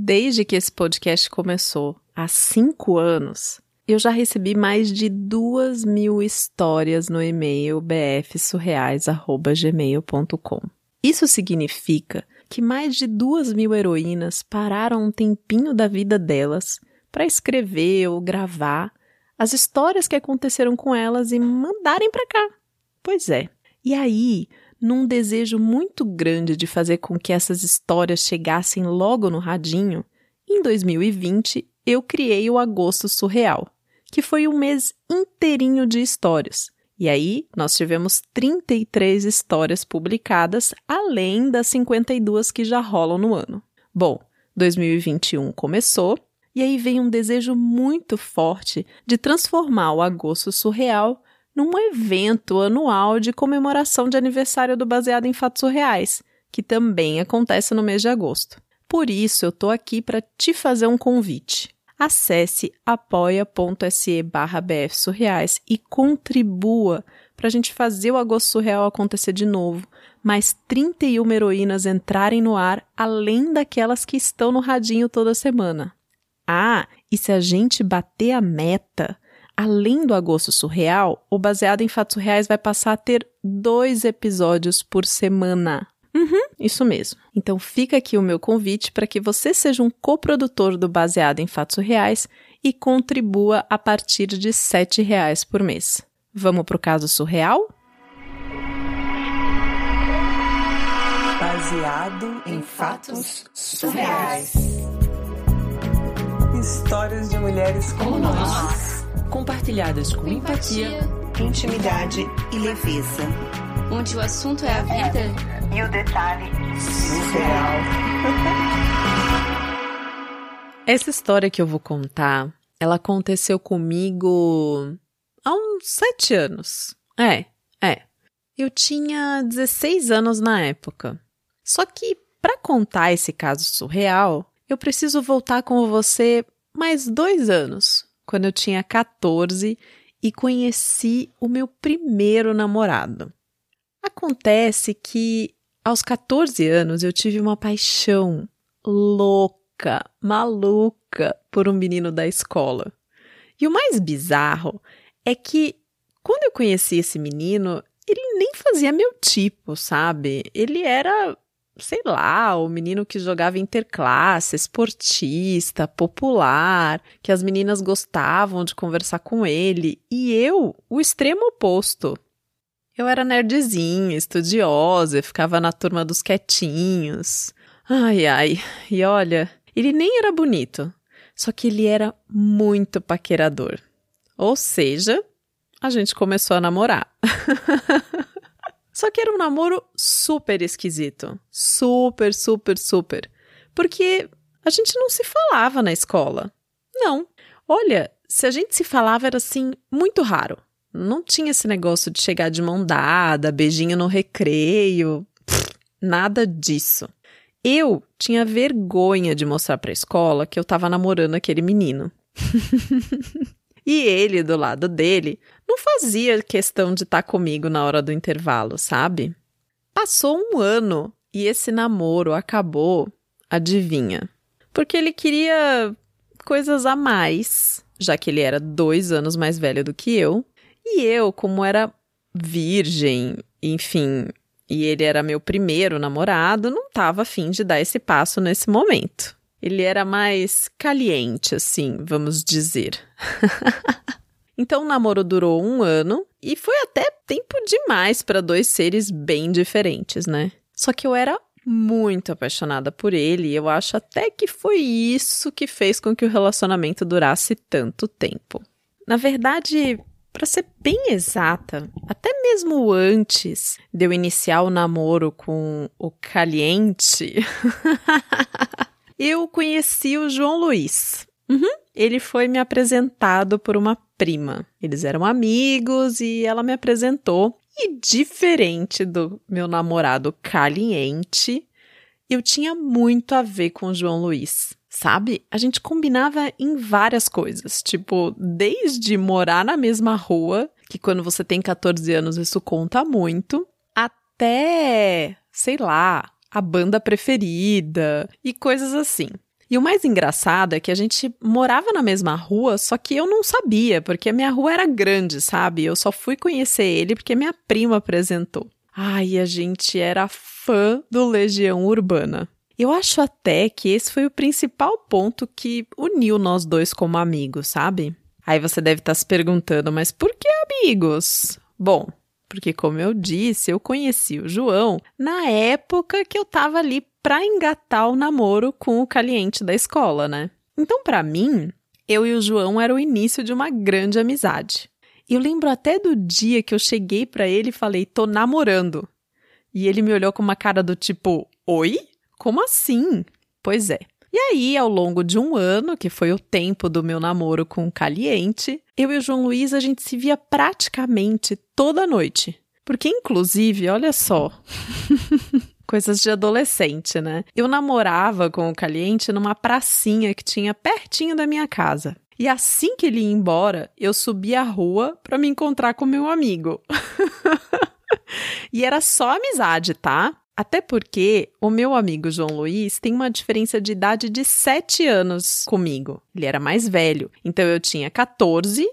Desde que esse podcast começou, há cinco anos, eu já recebi mais de duas mil histórias no e-mail bfsurreais.gmail.com. Isso significa que mais de duas mil heroínas pararam um tempinho da vida delas para escrever ou gravar as histórias que aconteceram com elas e mandarem para cá. Pois é. E aí, num desejo muito grande de fazer com que essas histórias chegassem logo no radinho, em 2020 eu criei o Agosto Surreal que foi um mês inteirinho de histórias. E aí, nós tivemos 33 histórias publicadas, além das 52 que já rolam no ano. Bom, 2021 começou, e aí vem um desejo muito forte de transformar o Agosto Surreal num evento anual de comemoração de aniversário do Baseado em Fatos Surreais, que também acontece no mês de agosto. Por isso, eu tô aqui para te fazer um convite acesse apoia.se barra bfsurreais e contribua para a gente fazer o Agosto Surreal acontecer de novo, mais 31 heroínas entrarem no ar, além daquelas que estão no radinho toda semana. Ah, e se a gente bater a meta, além do Agosto Surreal, o Baseado em Fatos Reais vai passar a ter dois episódios por semana. Uhum, isso mesmo. Então fica aqui o meu convite para que você seja um coprodutor do Baseado em Fatos Reais e contribua a partir de R$ reais por mês. Vamos para o caso surreal? Baseado em fatos surreais. Histórias de mulheres como nós, compartilhadas com empatia, intimidade e leveza. Onde o assunto é a vida e o detalhe surreal. Essa história que eu vou contar, ela aconteceu comigo há uns sete anos. É, é. Eu tinha 16 anos na época. Só que, para contar esse caso surreal, eu preciso voltar com você mais dois anos, quando eu tinha 14 e conheci o meu primeiro namorado. Acontece que aos 14 anos, eu tive uma paixão louca, maluca por um menino da escola. E o mais bizarro é que quando eu conheci esse menino, ele nem fazia meu tipo, sabe? Ele era, sei lá, o menino que jogava interclasse, esportista, popular, que as meninas gostavam de conversar com ele, e eu, o extremo oposto. Eu era nerdzinha, estudiosa, ficava na turma dos quietinhos. Ai, ai. E olha, ele nem era bonito, só que ele era muito paquerador. Ou seja, a gente começou a namorar. só que era um namoro super esquisito. Super, super, super. Porque a gente não se falava na escola. Não. Olha, se a gente se falava era assim, muito raro. Não tinha esse negócio de chegar de mão dada, beijinho no recreio, pff, nada disso. Eu tinha vergonha de mostrar para a escola que eu estava namorando aquele menino. e ele, do lado dele, não fazia questão de estar tá comigo na hora do intervalo, sabe? Passou um ano e esse namoro acabou, adivinha? Porque ele queria coisas a mais, já que ele era dois anos mais velho do que eu, e eu, como era virgem, enfim, e ele era meu primeiro namorado, não estava afim de dar esse passo nesse momento. Ele era mais caliente, assim, vamos dizer. então o namoro durou um ano e foi até tempo demais para dois seres bem diferentes, né? Só que eu era muito apaixonada por ele e eu acho até que foi isso que fez com que o relacionamento durasse tanto tempo. Na verdade, para ser bem exata, até mesmo antes de eu iniciar o namoro com o Caliente, eu conheci o João Luiz. Uhum. Ele foi me apresentado por uma prima. Eles eram amigos e ela me apresentou. E diferente do meu namorado Caliente, eu tinha muito a ver com o João Luiz sabe? A gente combinava em várias coisas, tipo, desde morar na mesma rua, que quando você tem 14 anos isso conta muito, até, sei lá, a banda preferida e coisas assim. E o mais engraçado é que a gente morava na mesma rua, só que eu não sabia, porque a minha rua era grande, sabe? Eu só fui conhecer ele porque minha prima apresentou. Ai, a gente era fã do Legião Urbana. Eu acho até que esse foi o principal ponto que uniu nós dois como amigos, sabe? Aí você deve estar se perguntando, mas por que amigos? Bom, porque como eu disse, eu conheci o João na época que eu tava ali para engatar o namoro com o cliente da escola, né? Então, para mim, eu e o João era o início de uma grande amizade. Eu lembro até do dia que eu cheguei para ele e falei: "Tô namorando". E ele me olhou com uma cara do tipo: "Oi? Como assim?". Pois é. E aí, ao longo de um ano, que foi o tempo do meu namoro com o Caliente, eu e o João Luiz a gente se via praticamente toda noite. Porque, inclusive, olha só. Coisas de adolescente, né? Eu namorava com o Caliente numa pracinha que tinha pertinho da minha casa. E assim que ele ia embora, eu subi a rua para me encontrar com meu amigo. e era só amizade, tá? Até porque o meu amigo João Luiz tem uma diferença de idade de 7 anos comigo. Ele era mais velho. Então eu tinha 14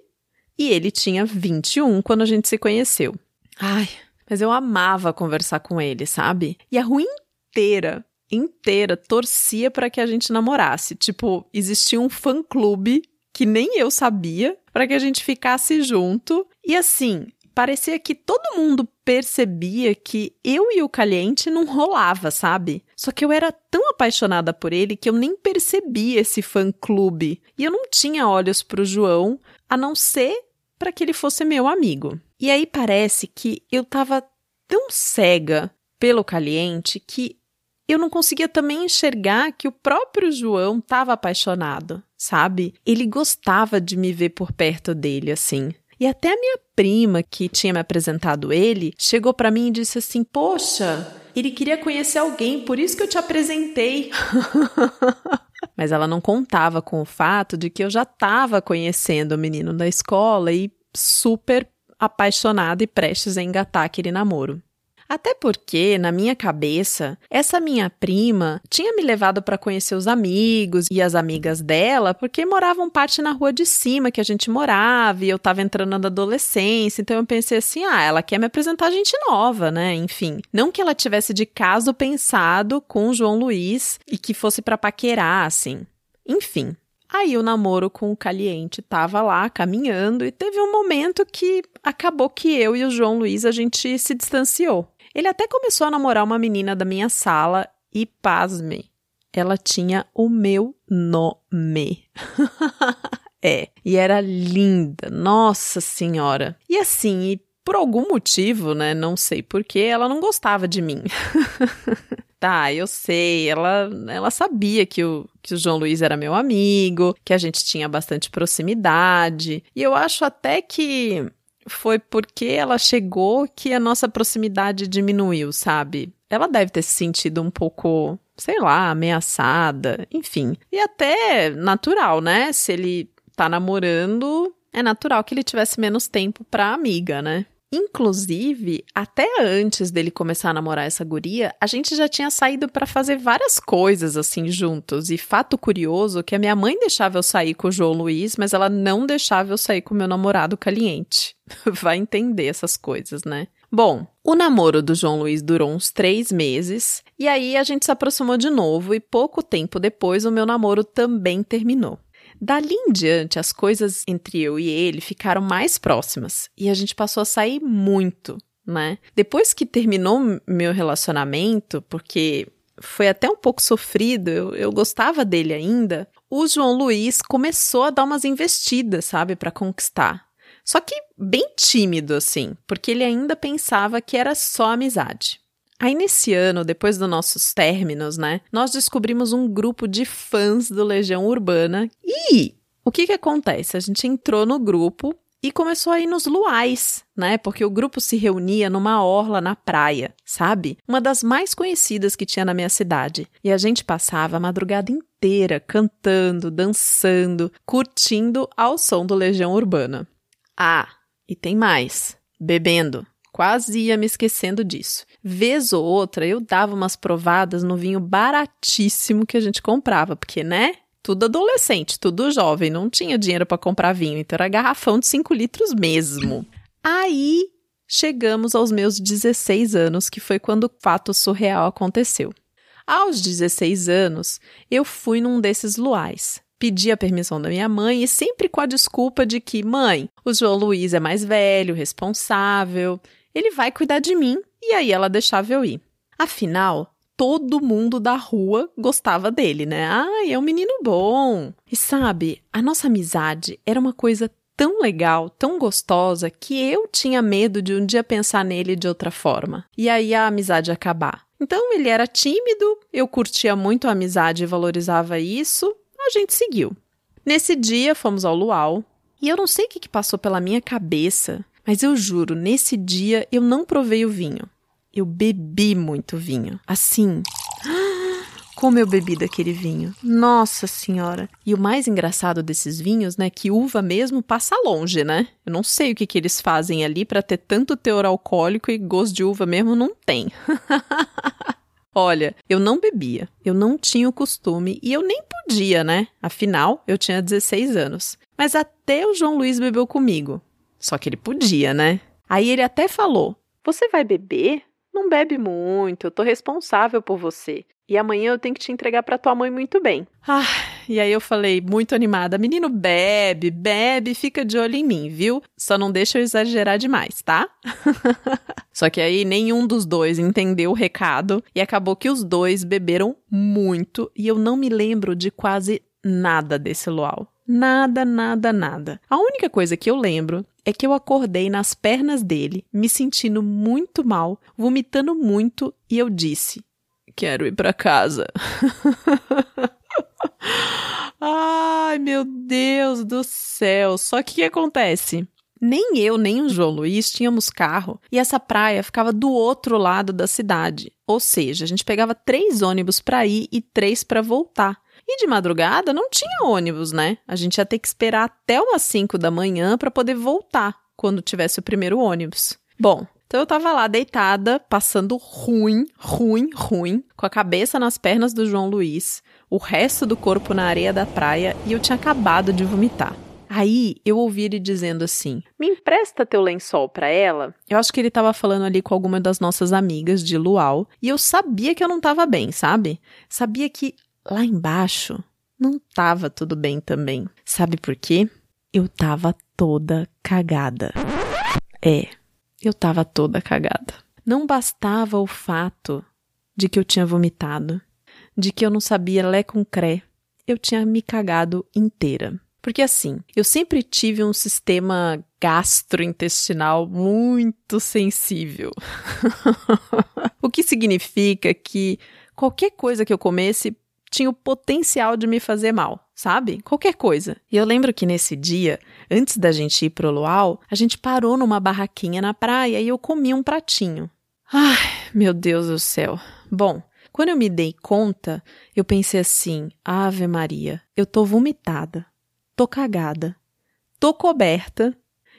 e ele tinha 21 quando a gente se conheceu. Ai, mas eu amava conversar com ele, sabe? E a rua inteira, inteira, torcia para que a gente namorasse. Tipo, existia um fã-clube que nem eu sabia para que a gente ficasse junto. E assim, parecia que todo mundo percebia que eu e o Caliente não rolava, sabe? Só que eu era tão apaixonada por ele que eu nem percebia esse fã-clube. E eu não tinha olhos para o João, a não ser para que ele fosse meu amigo. E aí parece que eu tava tão cega pelo Caliente que eu não conseguia também enxergar que o próprio João estava apaixonado, sabe? Ele gostava de me ver por perto dele assim. E até a minha prima, que tinha me apresentado ele, chegou para mim e disse assim: Poxa, ele queria conhecer alguém, por isso que eu te apresentei. Mas ela não contava com o fato de que eu já estava conhecendo o menino da escola e super apaixonada e prestes a engatar aquele namoro. Até porque, na minha cabeça, essa minha prima tinha me levado para conhecer os amigos e as amigas dela, porque moravam parte na rua de cima que a gente morava e eu tava entrando na adolescência, então eu pensei assim: ah, ela quer me apresentar gente nova, né? Enfim, não que ela tivesse de caso pensado com João Luiz e que fosse para paquerar, assim. Enfim, Aí o namoro com o Caliente tava lá caminhando e teve um momento que acabou que eu e o João Luiz a gente se distanciou. Ele até começou a namorar uma menina da minha sala e, pasme, ela tinha o meu nome. é, e era linda, nossa senhora. E assim, e por algum motivo, né, não sei porquê, ela não gostava de mim. tá, eu sei, ela, ela sabia que o, que o João Luiz era meu amigo, que a gente tinha bastante proximidade, e eu acho até que foi porque ela chegou que a nossa proximidade diminuiu, sabe? Ela deve ter se sentido um pouco, sei lá, ameaçada, enfim. E até natural, né? Se ele tá namorando, é natural que ele tivesse menos tempo pra amiga, né? Inclusive, até antes dele começar a namorar essa guria, a gente já tinha saído para fazer várias coisas assim juntos. E fato curioso que a minha mãe deixava eu sair com o João Luiz, mas ela não deixava eu sair com meu namorado caliente. Vai entender essas coisas, né? Bom, o namoro do João Luiz durou uns três meses, e aí a gente se aproximou de novo, e pouco tempo depois o meu namoro também terminou. Dali em diante, as coisas entre eu e ele ficaram mais próximas e a gente passou a sair muito, né? Depois que terminou meu relacionamento, porque foi até um pouco sofrido, eu, eu gostava dele ainda, o João Luiz começou a dar umas investidas, sabe, para conquistar. Só que bem tímido, assim, porque ele ainda pensava que era só amizade. Aí nesse ano, depois dos nossos términos, né, nós descobrimos um grupo de fãs do Legião Urbana e o que que acontece? A gente entrou no grupo e começou a ir nos luais, né? Porque o grupo se reunia numa orla na praia, sabe? Uma das mais conhecidas que tinha na minha cidade. E a gente passava a madrugada inteira cantando, dançando, curtindo ao som do Legião Urbana. Ah, e tem mais. Bebendo. Quase ia me esquecendo disso. Vez ou outra, eu dava umas provadas no vinho baratíssimo que a gente comprava, porque, né? Tudo adolescente, tudo jovem, não tinha dinheiro para comprar vinho, então era garrafão de 5 litros mesmo. Aí chegamos aos meus 16 anos, que foi quando o fato surreal aconteceu. Aos 16 anos, eu fui num desses luais. Pedi a permissão da minha mãe e sempre com a desculpa de que, mãe, o João Luiz é mais velho, responsável, ele vai cuidar de mim, e aí ela deixava eu ir. Afinal, todo mundo da rua gostava dele, né? Ai, é um menino bom. E sabe, a nossa amizade era uma coisa tão legal, tão gostosa, que eu tinha medo de um dia pensar nele de outra forma. E aí a amizade acabar. Então ele era tímido, eu curtia muito a amizade e valorizava isso, a gente seguiu. Nesse dia fomos ao luau, e eu não sei o que passou pela minha cabeça, mas eu juro, nesse dia eu não provei o vinho. Eu bebi muito vinho. Assim. Como eu bebi daquele vinho. Nossa Senhora. E o mais engraçado desses vinhos, né, que uva mesmo passa longe, né? Eu não sei o que, que eles fazem ali para ter tanto teor alcoólico e gosto de uva mesmo não tem. Olha, eu não bebia, eu não tinha o costume e eu nem podia, né? Afinal, eu tinha 16 anos. Mas até o João Luiz bebeu comigo. Só que ele podia, né? Aí ele até falou: Você vai beber? Não bebe muito, eu tô responsável por você. E amanhã eu tenho que te entregar para tua mãe muito bem. Ah, e aí eu falei, muito animada: Menino, bebe, bebe, fica de olho em mim, viu? Só não deixa eu exagerar demais, tá? Só que aí nenhum dos dois entendeu o recado e acabou que os dois beberam muito e eu não me lembro de quase nada desse luau. Nada, nada, nada. A única coisa que eu lembro é que eu acordei nas pernas dele, me sentindo muito mal, vomitando muito, e eu disse: Quero ir para casa. Ai, meu Deus do céu! Só que o que acontece? Nem eu, nem o João Luiz tínhamos carro e essa praia ficava do outro lado da cidade. Ou seja, a gente pegava três ônibus para ir e três para voltar. E de madrugada não tinha ônibus, né? A gente ia ter que esperar até umas 5 da manhã para poder voltar quando tivesse o primeiro ônibus. Bom, então eu tava lá deitada, passando ruim, ruim, ruim, com a cabeça nas pernas do João Luiz, o resto do corpo na areia da praia e eu tinha acabado de vomitar. Aí eu ouvi ele dizendo assim: Me empresta teu lençol para ela? Eu acho que ele tava falando ali com alguma das nossas amigas de Luau, e eu sabia que eu não tava bem, sabe? Sabia que lá embaixo não tava tudo bem também. Sabe por quê? Eu tava toda cagada. É, eu tava toda cagada. Não bastava o fato de que eu tinha vomitado, de que eu não sabia lé com cré, eu tinha me cagado inteira. Porque assim, eu sempre tive um sistema gastrointestinal muito sensível. o que significa que qualquer coisa que eu comesse tinha o potencial de me fazer mal, sabe? Qualquer coisa. E eu lembro que nesse dia, antes da gente ir pro luau, a gente parou numa barraquinha na praia e eu comi um pratinho. Ai, meu Deus do céu. Bom, quando eu me dei conta, eu pensei assim: Ave Maria, eu tô vomitada, tô cagada, tô coberta,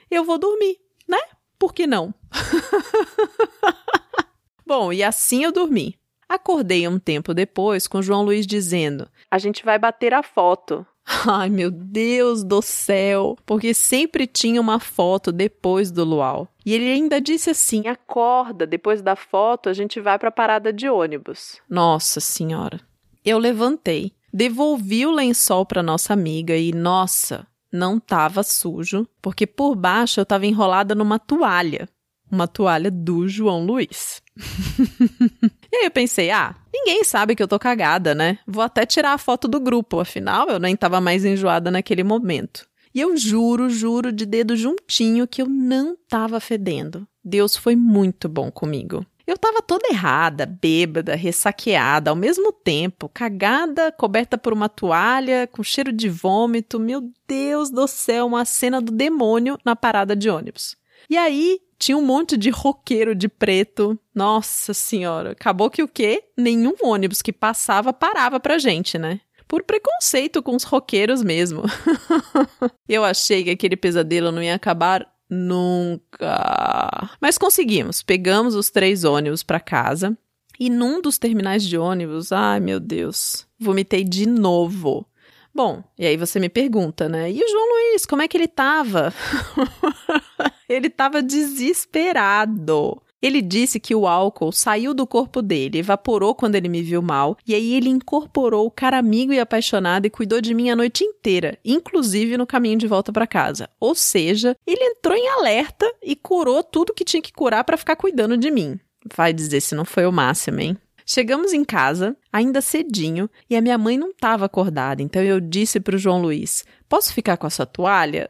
eu vou dormir, né? Por que não? Bom, e assim eu dormi. Acordei um tempo depois com João Luiz dizendo: A gente vai bater a foto. Ai, meu Deus do céu! Porque sempre tinha uma foto depois do luau. E ele ainda disse assim: acorda, depois da foto a gente vai para a parada de ônibus. Nossa Senhora! Eu levantei, devolvi o lençol para nossa amiga e, nossa, não estava sujo, porque por baixo eu estava enrolada numa toalha uma toalha do João Luiz. aí eu pensei, ah, ninguém sabe que eu tô cagada, né? Vou até tirar a foto do grupo, afinal eu nem tava mais enjoada naquele momento. E eu juro, juro de dedo juntinho que eu não tava fedendo. Deus foi muito bom comigo. Eu tava toda errada, bêbada, ressaqueada, ao mesmo tempo, cagada, coberta por uma toalha, com cheiro de vômito. Meu Deus do céu, uma cena do demônio na parada de ônibus. E aí, tinha um monte de roqueiro de preto. Nossa senhora. Acabou que o quê? Nenhum ônibus que passava parava pra gente, né? Por preconceito com os roqueiros mesmo. eu achei que aquele pesadelo não ia acabar Nunca. Mas conseguimos. Pegamos os três ônibus para casa. E num dos terminais de ônibus, ai meu Deus, vomitei de novo. Bom, e aí você me pergunta, né? E o João Luiz, como é que ele tava? ele tava desesperado. Ele disse que o álcool saiu do corpo dele, evaporou quando ele me viu mal, e aí ele incorporou o cara amigo e apaixonado e cuidou de mim a noite inteira, inclusive no caminho de volta para casa. Ou seja, ele entrou em alerta e curou tudo que tinha que curar para ficar cuidando de mim. Vai dizer se não foi o máximo, hein? Chegamos em casa, ainda cedinho, e a minha mãe não estava acordada, então eu disse para o João Luiz: Posso ficar com a sua toalha?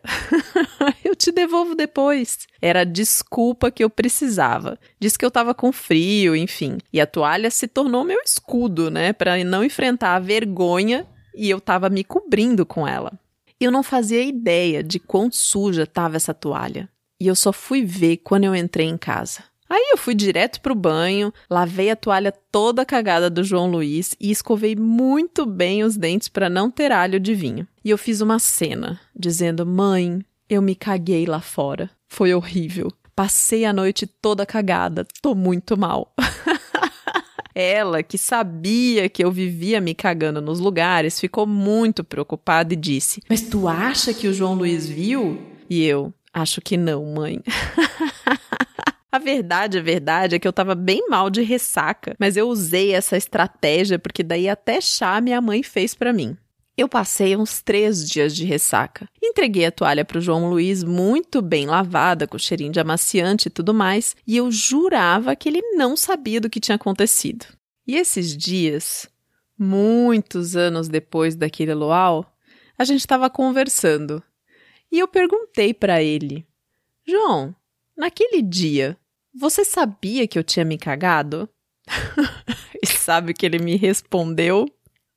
eu te devolvo depois. Era a desculpa que eu precisava. Disse que eu estava com frio, enfim. E a toalha se tornou meu escudo, né, para não enfrentar a vergonha e eu estava me cobrindo com ela. Eu não fazia ideia de quão suja estava essa toalha. E eu só fui ver quando eu entrei em casa. Aí eu fui direto pro banho, lavei a toalha toda cagada do João Luiz e escovei muito bem os dentes para não ter alho de vinho. E eu fiz uma cena, dizendo: Mãe, eu me caguei lá fora. Foi horrível. Passei a noite toda cagada. Tô muito mal. Ela, que sabia que eu vivia me cagando nos lugares, ficou muito preocupada e disse: Mas tu acha que o João Luiz viu? E eu: Acho que não, mãe. A verdade, a verdade é que eu tava bem mal de ressaca, mas eu usei essa estratégia porque daí até chá minha mãe fez para mim. Eu passei uns três dias de ressaca. Entreguei a toalha para o João Luiz muito bem lavada, com cheirinho de amaciante e tudo mais, e eu jurava que ele não sabia do que tinha acontecido. E esses dias, muitos anos depois daquele luau, a gente estava conversando. E eu perguntei para ele: João, naquele dia, você sabia que eu tinha me cagado? e sabe que ele me respondeu?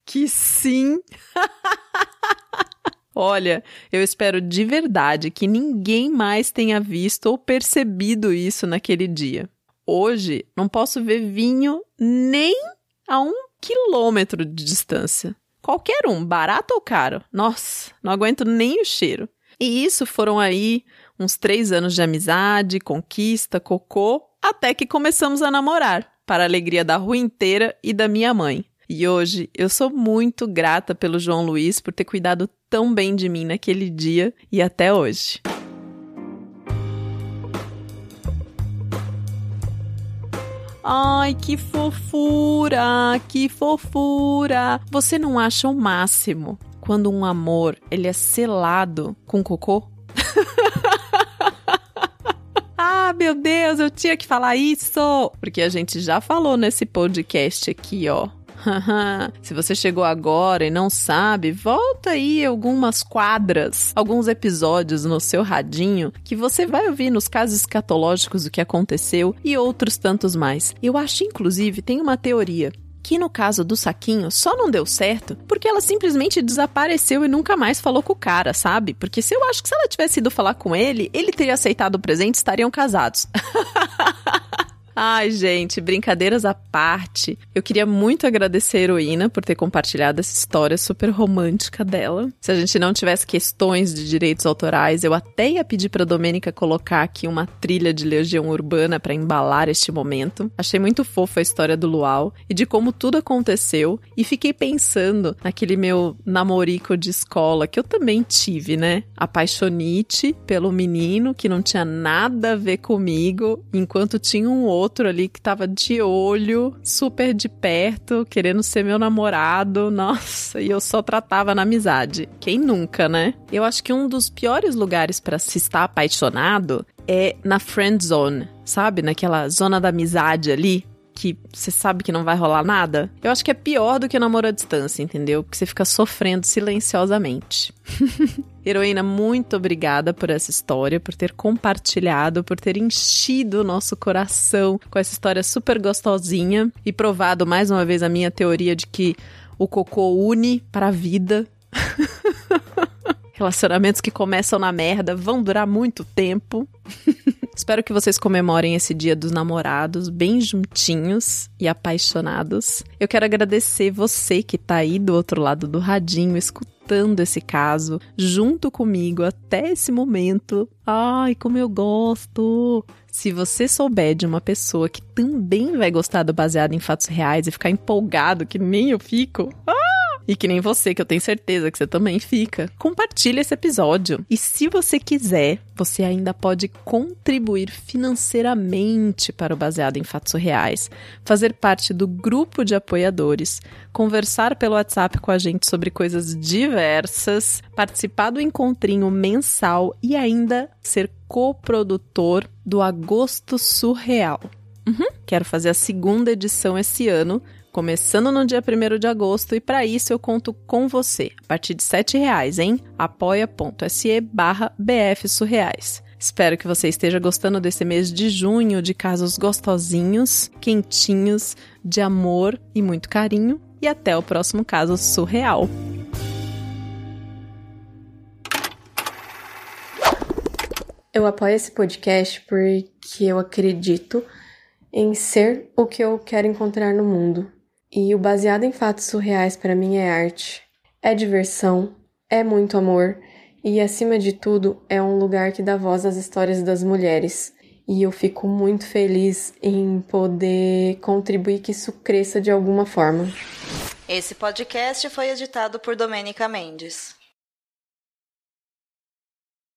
Que sim! Olha, eu espero de verdade que ninguém mais tenha visto ou percebido isso naquele dia. Hoje não posso ver vinho nem a um quilômetro de distância. Qualquer um, barato ou caro. Nossa, não aguento nem o cheiro. E isso foram aí uns três anos de amizade, conquista, cocô, até que começamos a namorar, para a alegria da rua inteira e da minha mãe. E hoje eu sou muito grata pelo João Luiz por ter cuidado tão bem de mim naquele dia e até hoje. Ai, que fofura, que fofura. Você não acha o máximo quando um amor ele é selado com cocô? ah, meu Deus, eu tinha que falar isso! Porque a gente já falou nesse podcast aqui, ó. Se você chegou agora e não sabe, volta aí algumas quadras, alguns episódios no seu radinho que você vai ouvir nos casos escatológicos o que aconteceu e outros tantos mais. Eu acho, inclusive, tem uma teoria que no caso do saquinho só não deu certo porque ela simplesmente desapareceu e nunca mais falou com o cara, sabe? Porque se eu acho que se ela tivesse ido falar com ele, ele teria aceitado o presente e estariam casados. Ai, gente, brincadeiras à parte. Eu queria muito agradecer a heroína por ter compartilhado essa história super romântica dela. Se a gente não tivesse questões de direitos autorais, eu até ia pedir para Domênica colocar aqui uma trilha de Legião Urbana para embalar este momento. Achei muito fofa a história do Luau e de como tudo aconteceu e fiquei pensando naquele meu namorico de escola que eu também tive, né? Apaixonite pelo menino que não tinha nada a ver comigo, enquanto tinha um outro outro ali que tava de olho, super de perto, querendo ser meu namorado. Nossa, e eu só tratava na amizade. Quem nunca, né? Eu acho que um dos piores lugares para se estar apaixonado é na friend zone, sabe? Naquela zona da amizade ali, que você sabe que não vai rolar nada, eu acho que é pior do que namoro à distância, entendeu? Porque você fica sofrendo silenciosamente. Heroína, muito obrigada por essa história, por ter compartilhado, por ter enchido o nosso coração com essa história super gostosinha e provado mais uma vez a minha teoria de que o cocô une para a vida. Relacionamentos que começam na merda vão durar muito tempo. Espero que vocês comemorem esse dia dos namorados bem juntinhos e apaixonados. Eu quero agradecer você que tá aí do outro lado do radinho escutando esse caso junto comigo até esse momento. Ai, como eu gosto! Se você souber de uma pessoa que também vai gostar do baseado em fatos reais e ficar empolgado que nem eu fico, ah! E que nem você, que eu tenho certeza que você também fica, compartilhe esse episódio. E se você quiser, você ainda pode contribuir financeiramente para o Baseado em Fatos Reais, fazer parte do grupo de apoiadores, conversar pelo WhatsApp com a gente sobre coisas diversas, participar do encontrinho mensal e ainda ser coprodutor do Agosto Surreal. Uhum. Quero fazer a segunda edição esse ano, começando no dia 1 de agosto, e para isso eu conto com você, a partir de R$ reais em apoia.se barra bfsurreais. Espero que você esteja gostando desse mês de junho de casos gostosinhos, quentinhos, de amor e muito carinho. E até o próximo caso surreal. Eu apoio esse podcast porque eu acredito em ser o que eu quero encontrar no mundo. E o baseado em fatos surreais para mim é arte, é diversão, é muito amor e, acima de tudo, é um lugar que dá voz às histórias das mulheres. E eu fico muito feliz em poder contribuir que isso cresça de alguma forma. Esse podcast foi editado por Domênica Mendes.